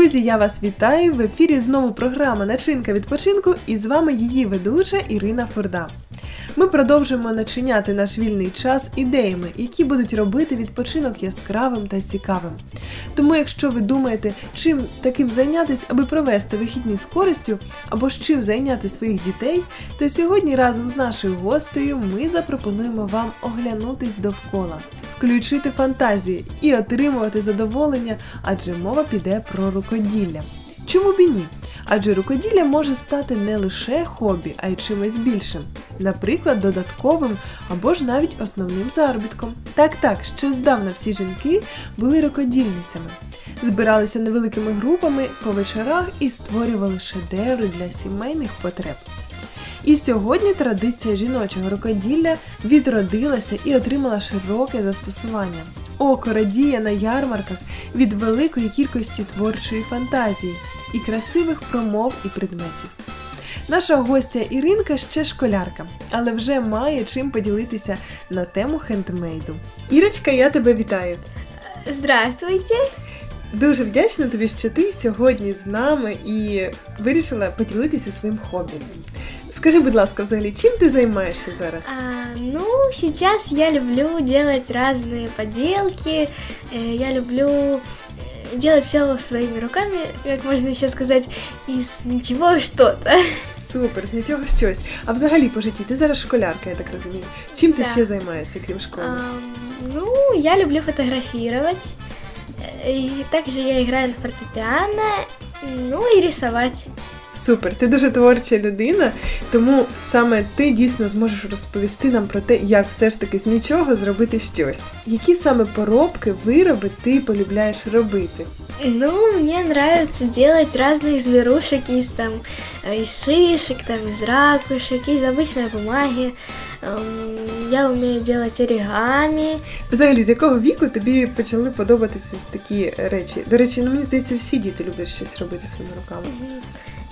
Друзі, я вас вітаю! В ефірі знову програма Начинка відпочинку і з вами її ведуча Ірина Форда. Ми продовжуємо начиняти наш вільний час ідеями, які будуть робити відпочинок яскравим та цікавим. Тому, якщо ви думаєте, чим таким зайнятися, аби провести вихідні з користю, або з чим зайняти своїх дітей, то сьогодні разом з нашою гостею ми запропонуємо вам оглянутись довкола, включити фантазії і отримувати задоволення, адже мова піде про рукоділля. Чому б і ні? Адже рукоділля може стати не лише хобі, а й чимось більшим, наприклад, додатковим або ж навіть основним заробітком. Так так, ще здавна всі жінки були рукодільницями, збиралися невеликими групами по вечорах і створювали шедеври для сімейних потреб. І сьогодні традиція жіночого рукоділля відродилася і отримала широке застосування. Око радіє на ярмарках від великої кількості творчої фантазії і красивих промов і предметів. Наша гостя Іринка ще школярка, але вже має чим поділитися на тему хендмейду. Ірочка, я тебе вітаю! Здравствуйте! Дуже вдячна тобі, що ти сьогодні з нами і вирішила поділитися своїм хобі. Скажи, будь ласка, взагалі, чим ти займаєшся зараз? А, ну, сейчас я люблю делать разные поделки, э, я люблю э, делать все своими руками, как можно ще сказати, із нічого что-то. Супер, з нічого щось. А взагалі по житті ти зараз школярка, я так розумію. Чим ти Да. ще займаєшся, крім школи? Ам, ну, я люблю фотографировать, э, и также я играю на фортепиано, ну и рисовать. Супер, ти дуже творча людина, тому саме ти дійсно зможеш розповісти нам про те, як все ж таки з нічого зробити щось. Які саме поробки, вироби ти полюбляєш робити? Ну, мне нравится делать разных зверушек из там э, из шишек, там из ракушек, из обычной бумаги. Эм, Я умею делать оригами. Взагалі, з якого віку тобі почали подобатися ось такі речі? До речі, ну мені здається, всі діти люблять щось робити своїми руками.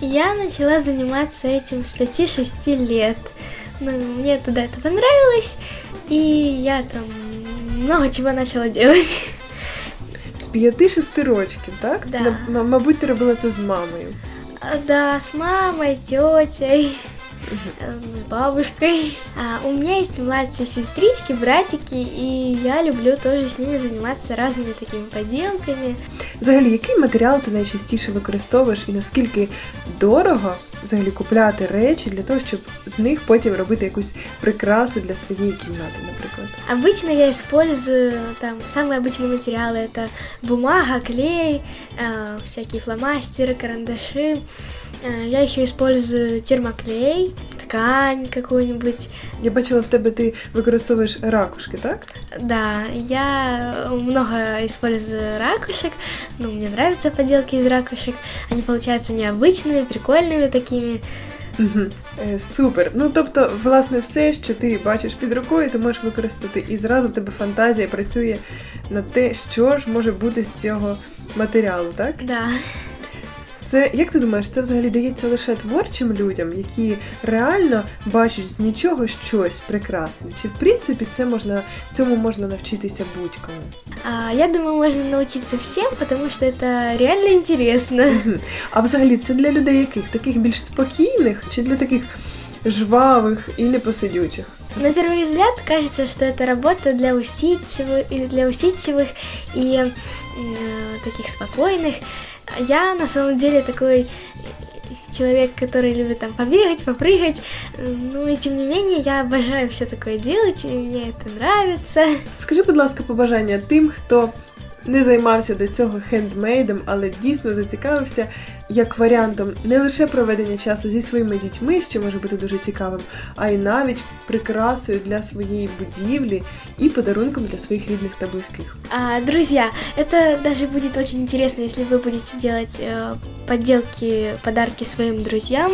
Я начала заниматься этим с 5-6 лет. Ну, мне тогда это понравилось, и я там много чего начала делать. З 5-6 років, так? Да. На- м- мабуть, ти робила це з мамою. А, Да, с мамой, тетей, эм, с бабушкой. А у меня есть младшие сестрички, братики, и я люблю тоже с ними заниматься разными такими поделками. Взагалі, який матеріал ти найчастіше використовуєш і наскільки дорого взагалі купляти речі для того, щоб з них потім робити якусь прикрасу для своєї кімнати, наприклад? Обычно я использую там самые обычные материалы. Это бумага, клей, э, всякие фломастеры, карандаши. Э, Я еще использую термоклей, ткань какую-нибудь. Я бачила в тебе ти використовуєш ракушки, так? Да, я много использую ракушек. Ну, мне нравятся поделки из ракушек. Они получаются необычными, прикольными такими. Угу. Е, супер. Ну тобто, власне, все, що ти бачиш під рукою, ти можеш використати, і зразу в тебе фантазія працює на те, що ж може бути з цього матеріалу, так? Да. Це як ти думаєш, це взагалі дається лише творчим людям, які реально бачать з нічого щось прекрасне? Чи в принципі це можна цьому можна навчитися будь-кому? А, я думаю, можна навчитися всім, тому що це реально цікаво. А взагалі це для людей яких? Таких більш спокійних чи для таких жвавих і непосидючих? На первый взгляд кажется, что это работа для усидчивых, и для усидчивых и э, таких спокойных. Я на самом деле такой э, человек, который любит там побегать, попрыгать. Э, Ну и тем не менее, я обожаю все такое делать, и мне это нравится. Скажи, будь ласка, побажання тим, хто не займався до цього хендмейдом, але дійсно зацікавився як варіантом не лише проведення часу зі своїми дітьми, що може бути дуже цікавим, а й навіть прикрасою для своєї будівлі і подарунком для своїх рідних та близьких. А, друзья, это даже будет очень интересно, если вы будете делать э, подделки, подарки своим друзьям.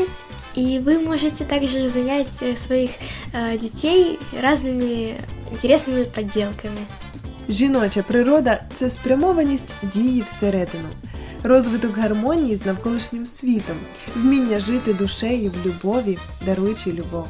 И вы можете также занять э, своих э, детей разными интересными подделками. Жіноча природа це спрямованість дії всередину, розвиток гармонії з навколишнім світом, вміння жити душею в любові, даруючи любов.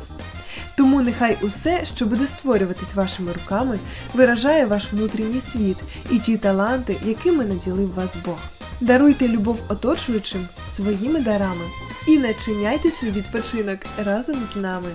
Тому нехай усе, що буде створюватись вашими руками, виражає ваш внутрішній світ і ті таланти, якими наділив вас Бог. Даруйте любов оточуючим своїми дарами і начиняйте свій відпочинок разом з нами.